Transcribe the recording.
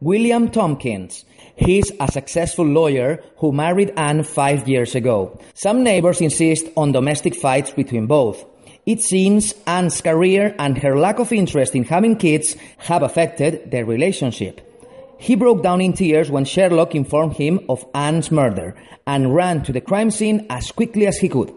William Thompkins. He's a successful lawyer who married Anne five years ago. Some neighbors insist on domestic fights between both. It seems Anne's career and her lack of interest in having kids have affected their relationship. He broke down in tears when Sherlock informed him of Anne's murder and ran to the crime scene as quickly as he could.